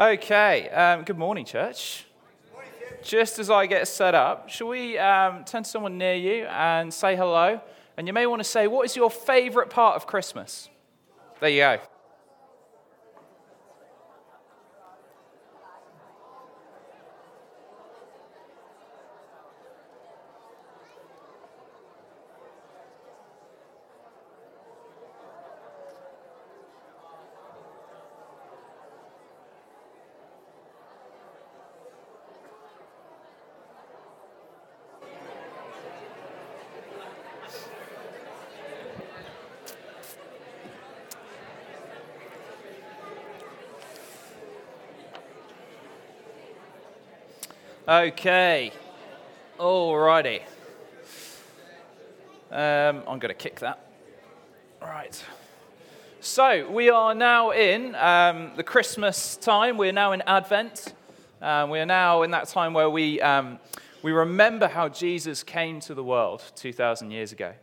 Okay, um, good morning, church. Just as I get set up, shall we um, turn to someone near you and say hello? And you may want to say, What is your favorite part of Christmas? There you go. Okay. Alrighty. Um, I'm going to kick that. Right. So we are now in um, the Christmas time. We're now in Advent. Um, we are now in that time where we, um, we remember how Jesus came to the world 2,000 years ago.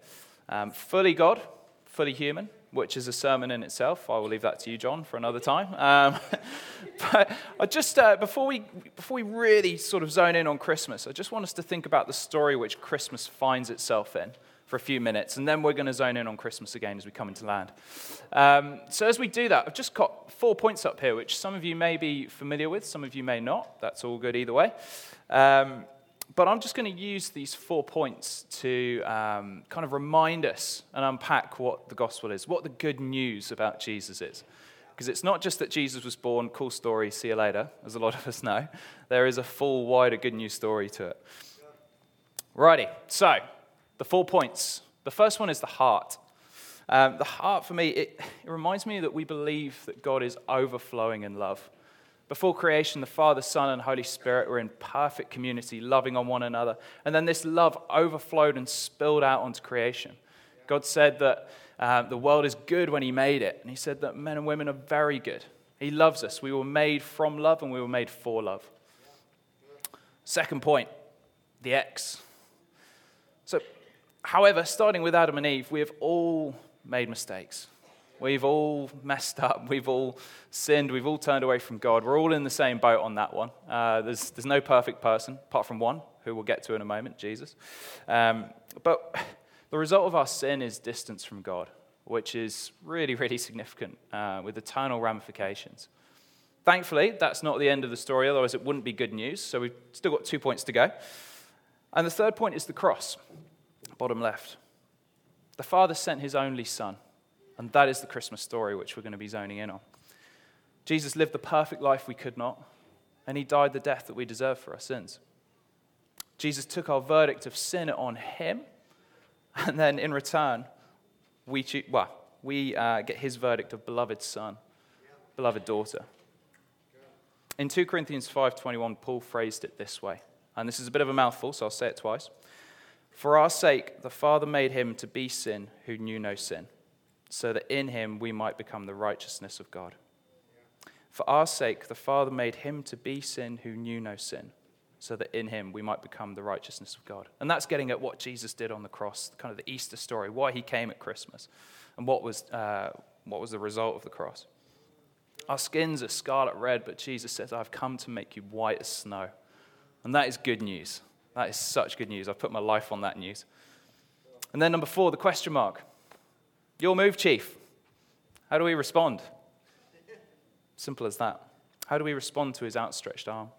Um, fully God, fully human which is a sermon in itself. I will leave that to you, John, for another time. Um, but I just uh, before we before we really sort of zone in on Christmas, I just want us to think about the story which Christmas finds itself in for a few minutes, and then we're going to zone in on Christmas again as we come into land. Um, so as we do that, I've just got four points up here, which some of you may be familiar with, some of you may not. That's all good either way. Um, but I'm just going to use these four points to um, kind of remind us and unpack what the gospel is, what the good news about Jesus is. Because it's not just that Jesus was born, cool story, see you later, as a lot of us know. There is a full, wider good news story to it. Righty, so the four points. The first one is the heart. Um, the heart, for me, it, it reminds me that we believe that God is overflowing in love. Before creation, the Father, Son, and Holy Spirit were in perfect community, loving on one another. And then this love overflowed and spilled out onto creation. God said that uh, the world is good when He made it. And He said that men and women are very good. He loves us. We were made from love and we were made for love. Second point the X. So, however, starting with Adam and Eve, we have all made mistakes. We've all messed up. We've all sinned. We've all turned away from God. We're all in the same boat on that one. Uh, there's, there's no perfect person, apart from one, who we'll get to in a moment, Jesus. Um, but the result of our sin is distance from God, which is really, really significant uh, with eternal ramifications. Thankfully, that's not the end of the story, otherwise, it wouldn't be good news. So we've still got two points to go. And the third point is the cross, bottom left. The Father sent his only Son and that is the Christmas story which we're going to be zoning in on. Jesus lived the perfect life we could not, and he died the death that we deserve for our sins. Jesus took our verdict of sin on him, and then in return, we, well, we uh, get his verdict of beloved son, beloved daughter. In 2 Corinthians 5:21, Paul phrased it this way, and this is a bit of a mouthful, so I'll say it twice. For our sake, the Father made him to be sin who knew no sin so that in him we might become the righteousness of God. For our sake, the Father made him to be sin who knew no sin, so that in him we might become the righteousness of God. And that's getting at what Jesus did on the cross, kind of the Easter story, why he came at Christmas, and what was, uh, what was the result of the cross. Our skins are scarlet red, but Jesus says, I've come to make you white as snow. And that is good news. That is such good news. I've put my life on that news. And then, number four, the question mark. Your move, Chief. How do we respond? Simple as that. How do we respond to his outstretched arm?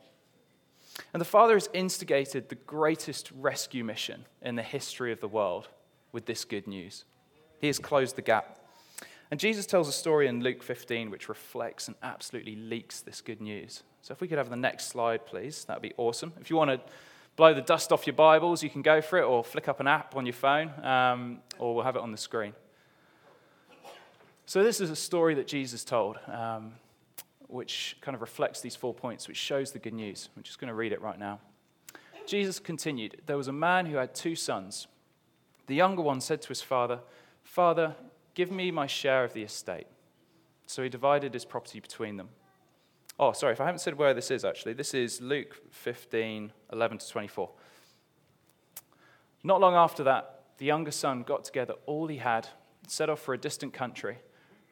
And the Father has instigated the greatest rescue mission in the history of the world with this good news. He has closed the gap. And Jesus tells a story in Luke 15 which reflects and absolutely leaks this good news. So if we could have the next slide, please, that'd be awesome. If you want to blow the dust off your Bibles, you can go for it, or flick up an app on your phone, um, or we'll have it on the screen. So, this is a story that Jesus told, um, which kind of reflects these four points, which shows the good news. I'm just going to read it right now. Jesus continued There was a man who had two sons. The younger one said to his father, Father, give me my share of the estate. So he divided his property between them. Oh, sorry, if I haven't said where this is actually, this is Luke 15 11 to 24. Not long after that, the younger son got together all he had, set off for a distant country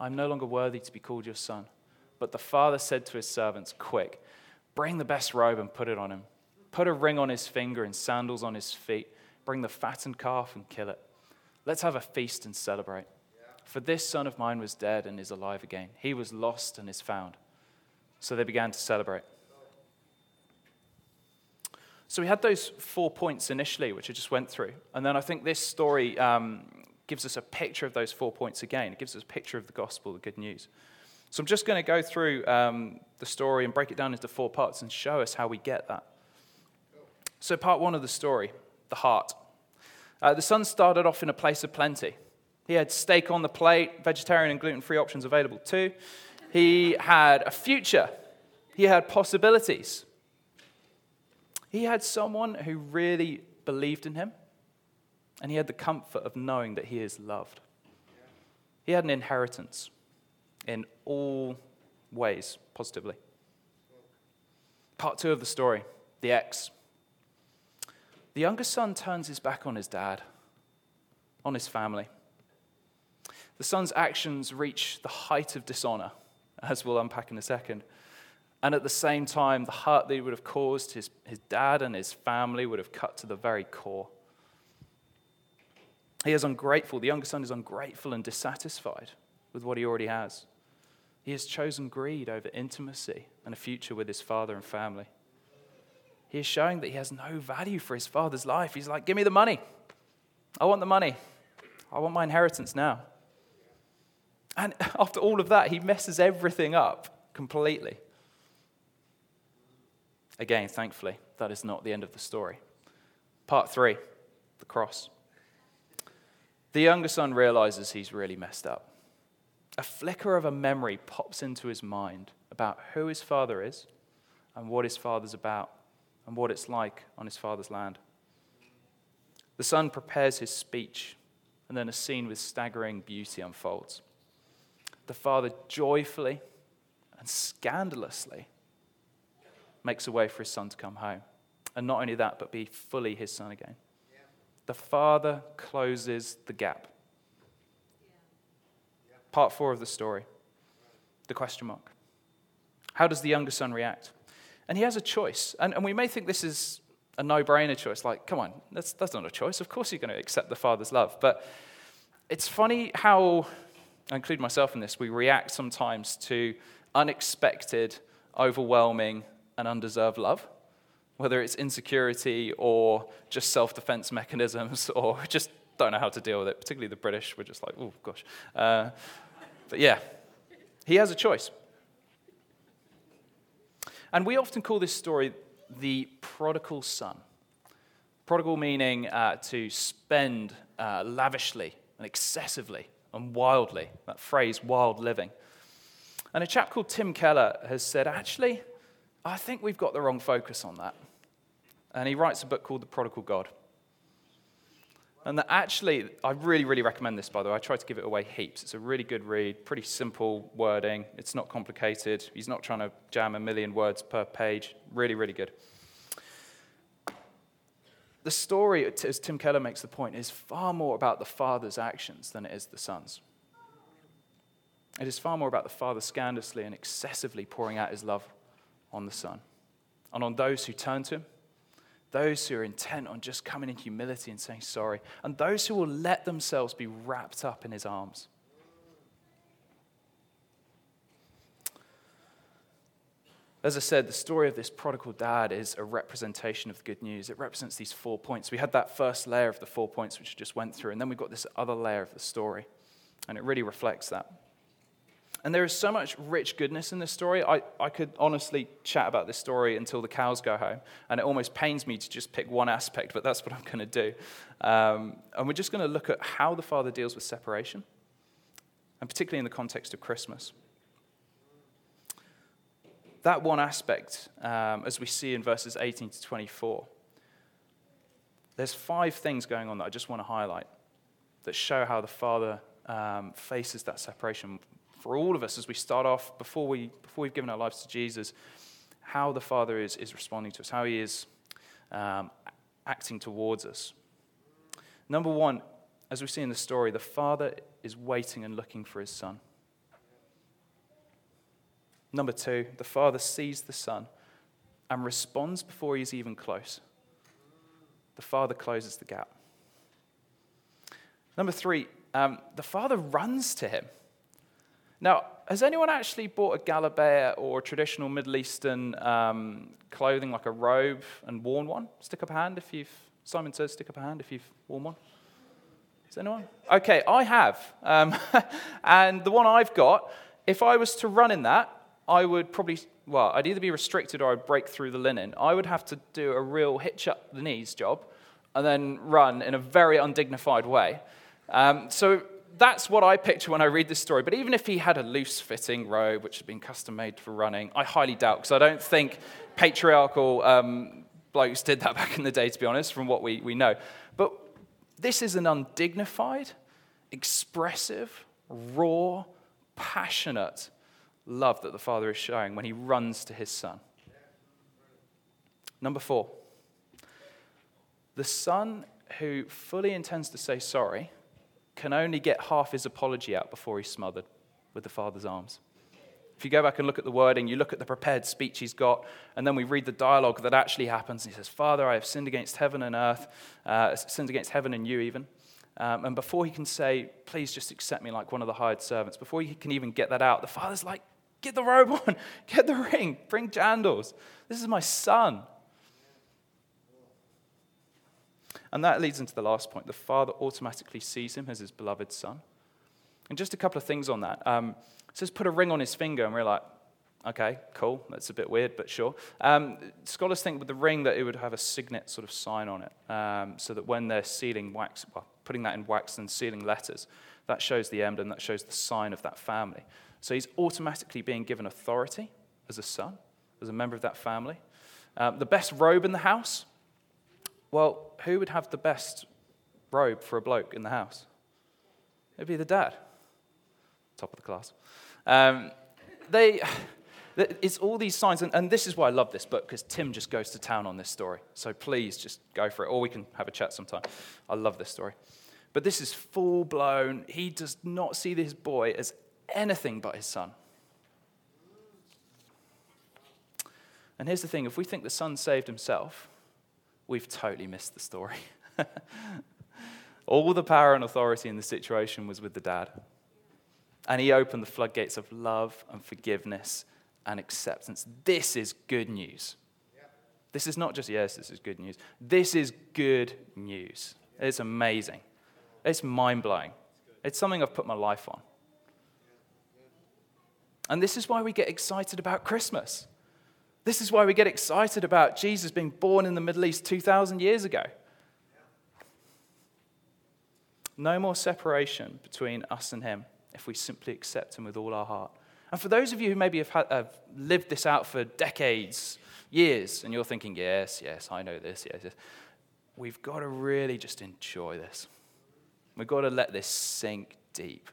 I am no longer worthy to be called your son. But the father said to his servants, Quick, bring the best robe and put it on him. Put a ring on his finger and sandals on his feet. Bring the fattened calf and kill it. Let's have a feast and celebrate. For this son of mine was dead and is alive again. He was lost and is found. So they began to celebrate. So we had those four points initially, which I just went through. And then I think this story um, gives us a picture of those four points again. It gives us a picture of the gospel, the good news. So I'm just going to go through um, the story and break it down into four parts and show us how we get that. So, part one of the story the heart. Uh, the son started off in a place of plenty. He had steak on the plate, vegetarian and gluten free options available too. He had a future, he had possibilities. He had someone who really believed in him, and he had the comfort of knowing that he is loved. He had an inheritance in all ways, positively. Part two of the story the ex. The younger son turns his back on his dad, on his family. The son's actions reach the height of dishonor, as we'll unpack in a second. And at the same time, the hurt that he would have caused his, his dad and his family would have cut to the very core. He is ungrateful. The younger son is ungrateful and dissatisfied with what he already has. He has chosen greed over intimacy and a future with his father and family. He is showing that he has no value for his father's life. He's like, Give me the money. I want the money. I want my inheritance now. And after all of that, he messes everything up completely. Again, thankfully, that is not the end of the story. Part three the cross. The younger son realizes he's really messed up. A flicker of a memory pops into his mind about who his father is and what his father's about and what it's like on his father's land. The son prepares his speech, and then a scene with staggering beauty unfolds. The father joyfully and scandalously makes a way for his son to come home. And not only that, but be fully his son again. The father closes the gap. Part four of the story the question mark. How does the younger son react? And he has a choice. And, and we may think this is a no brainer choice. Like, come on, that's, that's not a choice. Of course you're going to accept the Father's love. But it's funny how, I include myself in this, we react sometimes to unexpected, overwhelming, and undeserved love. Whether it's insecurity or just self defense mechanisms or just don't know how to deal with it. Particularly the British, we're just like, oh gosh. Uh, but yeah, he has a choice. And we often call this story the prodigal son. Prodigal meaning uh, to spend uh, lavishly and excessively and wildly. That phrase, wild living. And a chap called Tim Keller has said, actually, I think we've got the wrong focus on that. And he writes a book called The Prodigal God. And that actually, I really, really recommend this, by the way. I try to give it away heaps. It's a really good read, pretty simple wording. It's not complicated. He's not trying to jam a million words per page. Really, really good. The story, as Tim Keller makes the point, is far more about the father's actions than it is the son's. It is far more about the father scandalously and excessively pouring out his love on the son and on those who turn to him those who are intent on just coming in humility and saying sorry, and those who will let themselves be wrapped up in his arms. As I said, the story of this prodigal dad is a representation of the good news. It represents these four points. We had that first layer of the four points, which just went through, and then we've got this other layer of the story, and it really reflects that. And there is so much rich goodness in this story. I, I could honestly chat about this story until the cows go home. And it almost pains me to just pick one aspect, but that's what I'm going to do. Um, and we're just going to look at how the Father deals with separation, and particularly in the context of Christmas. That one aspect, um, as we see in verses 18 to 24, there's five things going on that I just want to highlight that show how the Father um, faces that separation for all of us as we start off, before, we, before we've given our lives to Jesus, how the Father is, is responding to us, how He is um, acting towards us. Number one, as we see in the story, the Father is waiting and looking for His Son. Number two, the Father sees the Son and responds before He's even close. The Father closes the gap. Number three, um, the Father runs to Him. Now, has anyone actually bought a galabeah or traditional Middle Eastern um, clothing like a robe and worn one? Stick up a hand if you've, Simon says, stick up a hand if you've worn one. Is anyone? Okay, I have. Um, and the one I've got, if I was to run in that, I would probably, well, I'd either be restricted or I'd break through the linen. I would have to do a real hitch up the knees job and then run in a very undignified way. Um, so that's what I picture when I read this story. But even if he had a loose fitting robe, which had been custom made for running, I highly doubt, because I don't think patriarchal um, blokes did that back in the day, to be honest, from what we, we know. But this is an undignified, expressive, raw, passionate love that the Father is showing when he runs to his Son. Number four, the Son who fully intends to say sorry can only get half his apology out before he's smothered with the Father's arms. If you go back and look at the wording, you look at the prepared speech he's got, and then we read the dialogue that actually happens. He says, Father, I have sinned against heaven and earth, uh, sinned against heaven and you even. Um, and before he can say, Please just accept me like one of the hired servants, before he can even get that out, the Father's like, Get the robe on, get the ring, bring jandals. This is my son. And that leads into the last point. The Father automatically sees him as his beloved Son. And just a couple of things on that. Um, it says, put a ring on his finger, and we're like, okay, cool. That's a bit weird, but sure. Um, scholars think with the ring that it would have a signet sort of sign on it, um, so that when they're sealing wax, well, putting that in wax and sealing letters, that shows the emblem, that shows the sign of that family. So he's automatically being given authority as a son, as a member of that family. Um, the best robe in the house well, who would have the best robe for a bloke in the house? It'd be the dad, top of the class. Um, they, it's all these signs, and, and this is why I love this book because Tim just goes to town on this story. So please just go for it, or we can have a chat sometime. I love this story. But this is full blown. He does not see this boy as anything but his son. And here's the thing if we think the son saved himself, we've totally missed the story. All the power and authority in the situation was with the dad. And he opened the floodgates of love and forgiveness and acceptance. This is good news. This is not just, yes, this is good news. This is good news. It's amazing. It's mind blowing. It's something I've put my life on. And this is why we get excited about Christmas. This is why we get excited about Jesus being born in the Middle East 2,000 years ago. No more separation between us and Him if we simply accept Him with all our heart. And for those of you who maybe have, had, have lived this out for decades, years, and you're thinking, yes, yes, I know this, yes, yes, we've got to really just enjoy this. We've got to let this sink deep.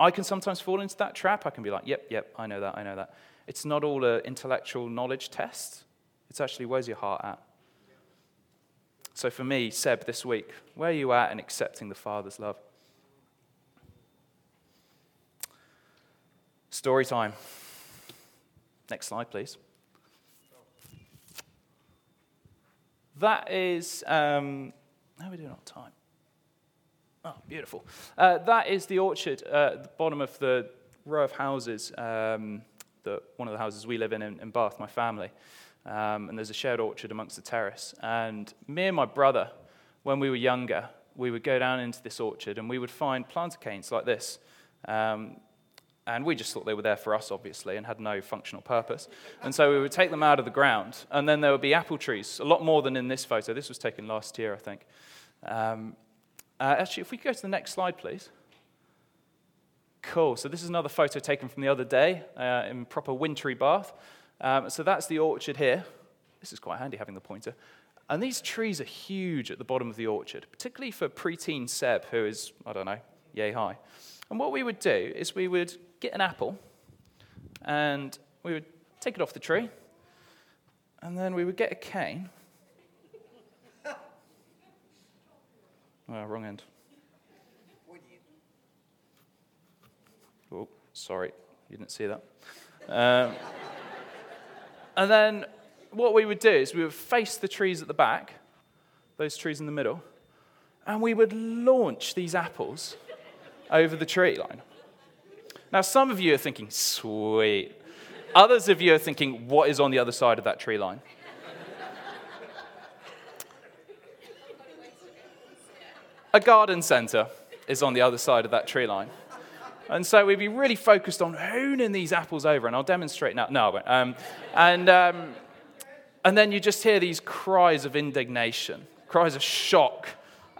I can sometimes fall into that trap. I can be like, yep, yep, I know that, I know that. It's not all an intellectual knowledge test. It's actually where's your heart at? So for me, Seb, this week, where are you at in accepting the Father's love? Story time. Next slide, please. That is, um, how are we doing on time? Oh, beautiful. Uh, that is the orchard uh, at the bottom of the row of houses. Um, that one of the houses we live in in, in Bath, my family. Um, and there's a shared orchard amongst the terrace. And me and my brother, when we were younger, we would go down into this orchard and we would find plantain canes like this. Um, and we just thought they were there for us, obviously, and had no functional purpose. And so we would take them out of the ground, and then there would be apple trees, a lot more than in this photo. This was taken last year, I think. Um, uh, actually, if we go to the next slide, please. Cool. So this is another photo taken from the other day uh, in proper wintry Bath. Um, so that's the orchard here. This is quite handy having the pointer. And these trees are huge at the bottom of the orchard, particularly for preteen Seb, who is, I don't know, yay high. And what we would do is we would get an apple and we would take it off the tree, and then we would get a cane. Oh, wrong end. Oh, sorry, you didn't see that. Um, and then what we would do is we would face the trees at the back, those trees in the middle, and we would launch these apples over the tree line. Now, some of you are thinking, sweet. Others of you are thinking, what is on the other side of that tree line? A garden centre is on the other side of that tree line. And so we'd be really focused on hooning these apples over, and I'll demonstrate now. No, I won't. Um, and, um, and then you just hear these cries of indignation, cries of shock,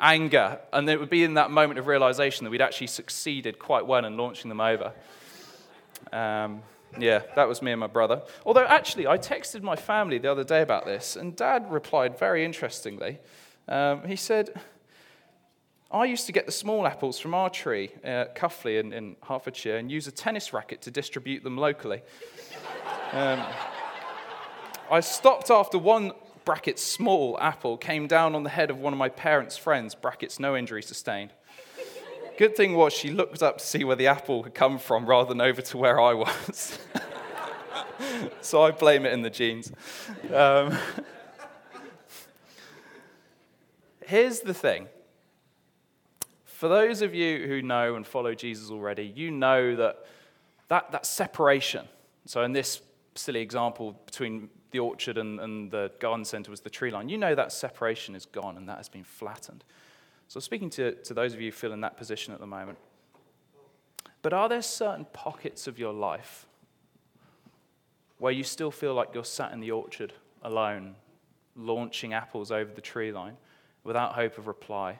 anger, and it would be in that moment of realization that we'd actually succeeded quite well in launching them over. Um, yeah, that was me and my brother. Although, actually, I texted my family the other day about this, and dad replied very interestingly. Um, he said, I used to get the small apples from our tree at Cuffley in, in Hertfordshire and use a tennis racket to distribute them locally. Um, I stopped after one brackets small apple came down on the head of one of my parents' friends, brackets no injury sustained. Good thing was she looked up to see where the apple had come from rather than over to where I was. so I blame it in the genes. Um, here's the thing for those of you who know and follow Jesus already, you know that that, that separation, so in this silly example between the orchard and, and the garden centre was the tree line, you know that separation is gone and that has been flattened. So, speaking to, to those of you who feel in that position at the moment, but are there certain pockets of your life where you still feel like you're sat in the orchard alone, launching apples over the tree line without hope of reply?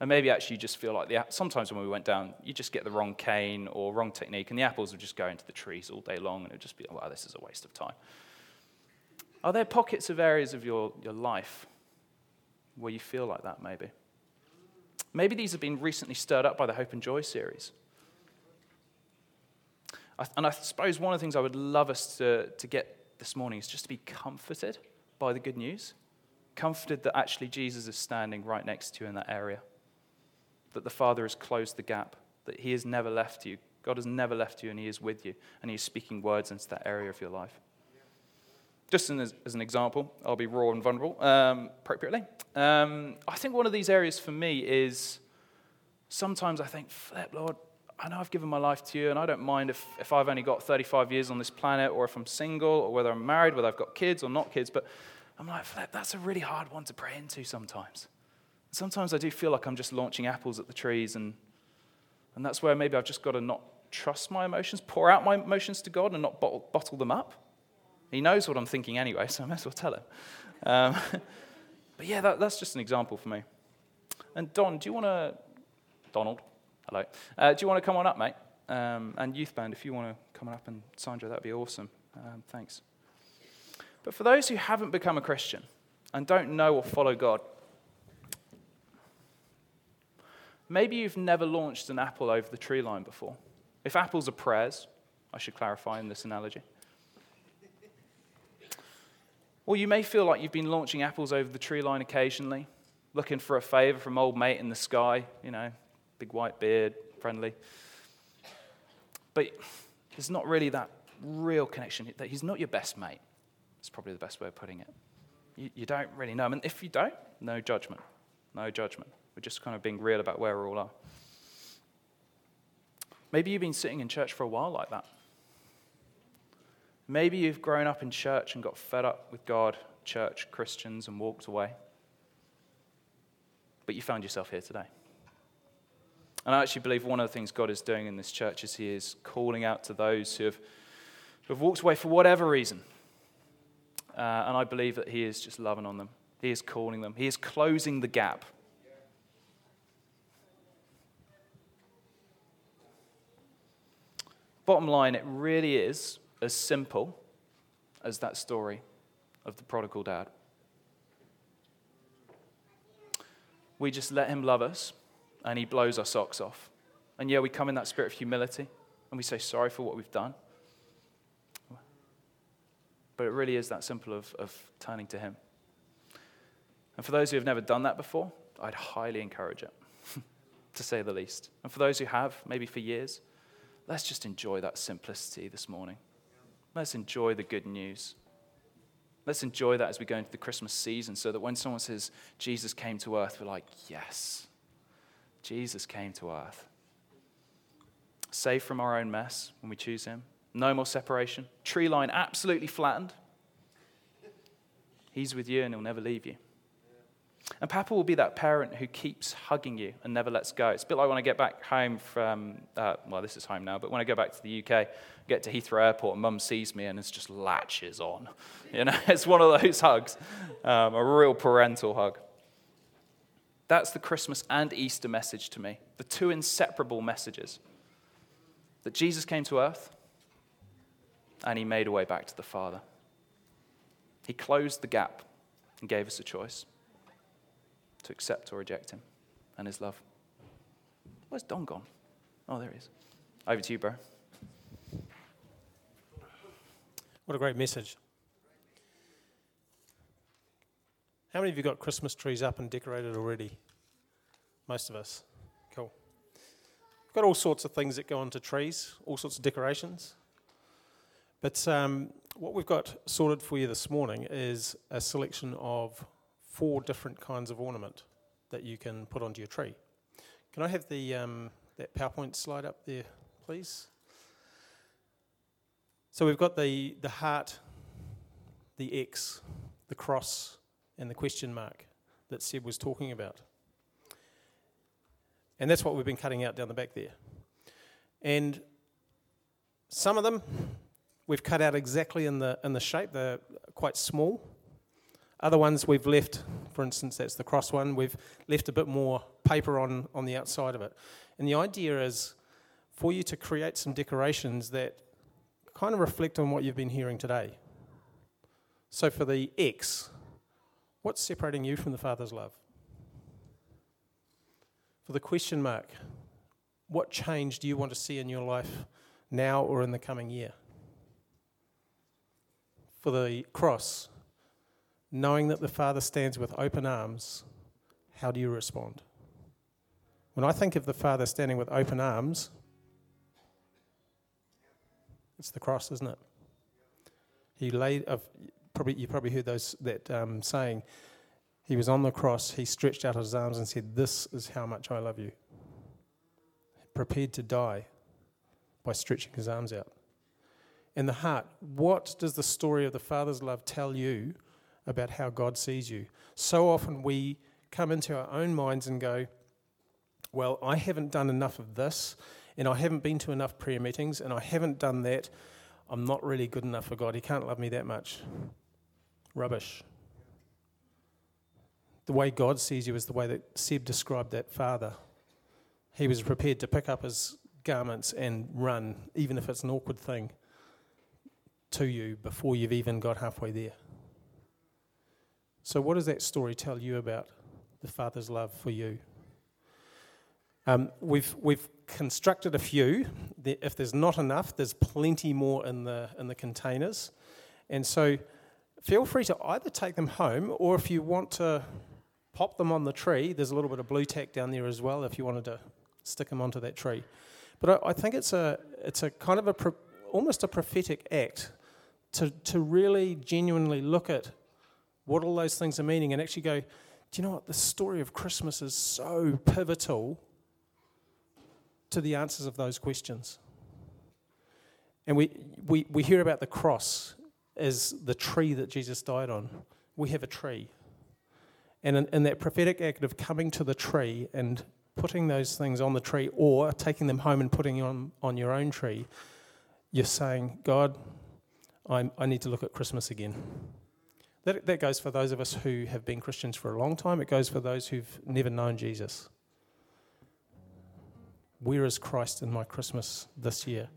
And maybe actually you just feel like the, sometimes when we went down, you just get the wrong cane or wrong technique, and the apples would just go into the trees all day long, and it would just be, wow, this is a waste of time. Are there pockets of areas of your, your life where you feel like that, maybe? Maybe these have been recently stirred up by the Hope and Joy series. And I suppose one of the things I would love us to, to get this morning is just to be comforted by the good news. Comforted that actually Jesus is standing right next to you in that area that the Father has closed the gap, that He has never left you. God has never left you, and He is with you, and He is speaking words into that area of your life. Just as, as an example, I'll be raw and vulnerable um, appropriately. Um, I think one of these areas for me is sometimes I think, flip, Lord, I know I've given my life to you, and I don't mind if, if I've only got 35 years on this planet, or if I'm single, or whether I'm married, whether I've got kids or not kids, but I'm like, flip, that's a really hard one to pray into sometimes. Sometimes I do feel like I'm just launching apples at the trees, and, and that's where maybe I've just got to not trust my emotions, pour out my emotions to God, and not bottle, bottle them up. He knows what I'm thinking anyway, so I might as well tell him. Um, but yeah, that, that's just an example for me. And Don, do you want to, Donald, hello, uh, do you want to come on up, mate? Um, and youth band, if you want to come on up and Sandra, that'd be awesome. Um, thanks. But for those who haven't become a Christian and don't know or follow God, Maybe you've never launched an apple over the tree line before. If apples are prayers, I should clarify in this analogy. Or you may feel like you've been launching apples over the tree line occasionally, looking for a favor from old mate in the sky, you know, big white beard, friendly. But there's not really that real connection. That he's not your best mate. It's probably the best way of putting it. You, you don't really know him. And if you don't, no judgment. No judgment. We're just kind of being real about where we all are. Maybe you've been sitting in church for a while like that. Maybe you've grown up in church and got fed up with God, church, Christians, and walked away. But you found yourself here today. And I actually believe one of the things God is doing in this church is He is calling out to those who have, who have walked away for whatever reason. Uh, and I believe that He is just loving on them, He is calling them, He is closing the gap. Bottom line, it really is as simple as that story of the prodigal dad. We just let him love us and he blows our socks off. And yeah, we come in that spirit of humility and we say sorry for what we've done. But it really is that simple of, of turning to him. And for those who have never done that before, I'd highly encourage it, to say the least. And for those who have, maybe for years, let's just enjoy that simplicity this morning. Let's enjoy the good news. Let's enjoy that as we go into the Christmas season so that when someone says Jesus came to earth, we're like, yes, Jesus came to earth. Saved from our own mess when we choose Him. No more separation. Tree line absolutely flattened. He's with you and He'll never leave you. And Papa will be that parent who keeps hugging you and never lets go. It's a bit like when I get back home from, uh, well, this is home now, but when I go back to the UK, get to Heathrow Airport, and mum sees me and it's just latches on. You know, it's one of those hugs, um, a real parental hug. That's the Christmas and Easter message to me, the two inseparable messages that Jesus came to earth and he made a way back to the Father. He closed the gap and gave us a choice to accept or reject him and his love. Where's Don gone? Oh, there he is. Over to you, bro. What a great message. How many of you got Christmas trees up and decorated already? Most of us. Cool. We've got all sorts of things that go onto trees, all sorts of decorations. But um, what we've got sorted for you this morning is a selection of four different kinds of ornament that you can put onto your tree. Can I have the um, that PowerPoint slide up there, please? So we've got the, the heart, the X, the cross, and the question mark that Seb was talking about. And that's what we've been cutting out down the back there. And some of them we've cut out exactly in the, in the shape, they're quite small. Other ones we've left, for instance, that's the cross one, we've left a bit more paper on, on the outside of it. And the idea is for you to create some decorations that kind of reflect on what you've been hearing today. So for the X, what's separating you from the Father's love? For the question mark, what change do you want to see in your life now or in the coming year? For the cross, knowing that the Father stands with open arms, how do you respond? When I think of the Father standing with open arms, it's the cross, isn't it? He laid. Uh, probably you probably heard those that um, saying. He was on the cross. He stretched out his arms and said, "This is how much I love you." Prepared to die by stretching his arms out. In the heart, what does the story of the Father's love tell you about how God sees you? So often we come into our own minds and go, "Well, I haven't done enough of this." and I haven't been to enough prayer meetings, and I haven't done that, I'm not really good enough for God. He can't love me that much. Rubbish. The way God sees you is the way that Seb described that father. He was prepared to pick up his garments and run, even if it's an awkward thing, to you before you've even got halfway there. So, what does that story tell you about the Father's love for you? Um, we've, we've constructed a few. If there's not enough, there's plenty more in the, in the containers. And so feel free to either take them home or if you want to pop them on the tree, there's a little bit of Blu Tack down there as well if you wanted to stick them onto that tree. But I, I think it's a, it's a kind of a pro, almost a prophetic act to, to really genuinely look at what all those things are meaning and actually go, do you know what? The story of Christmas is so pivotal to the answers of those questions. And we, we, we hear about the cross as the tree that Jesus died on. We have a tree. And in, in that prophetic act of coming to the tree and putting those things on the tree or taking them home and putting them on, on your own tree, you're saying, God, I'm, I need to look at Christmas again. That, that goes for those of us who have been Christians for a long time. It goes for those who've never known Jesus. Where is Christ in my Christmas this year?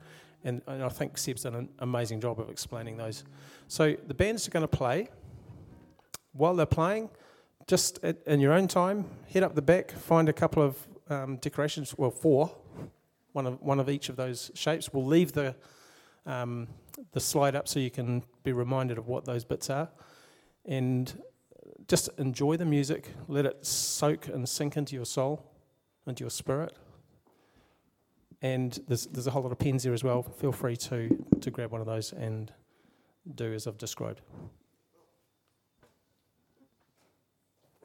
And, and I think Seb's done an amazing job of explaining those. So the bands are going to play. While they're playing, just at, in your own time, head up the back, find a couple of um, decorations, well, four, one of, one of each of those shapes. We'll leave the, um, the slide up so you can be reminded of what those bits are. And just enjoy the music, let it soak and sink into your soul, into your spirit. And there's, there's a whole lot of pens there as well. Feel free to, to grab one of those and do as I've described.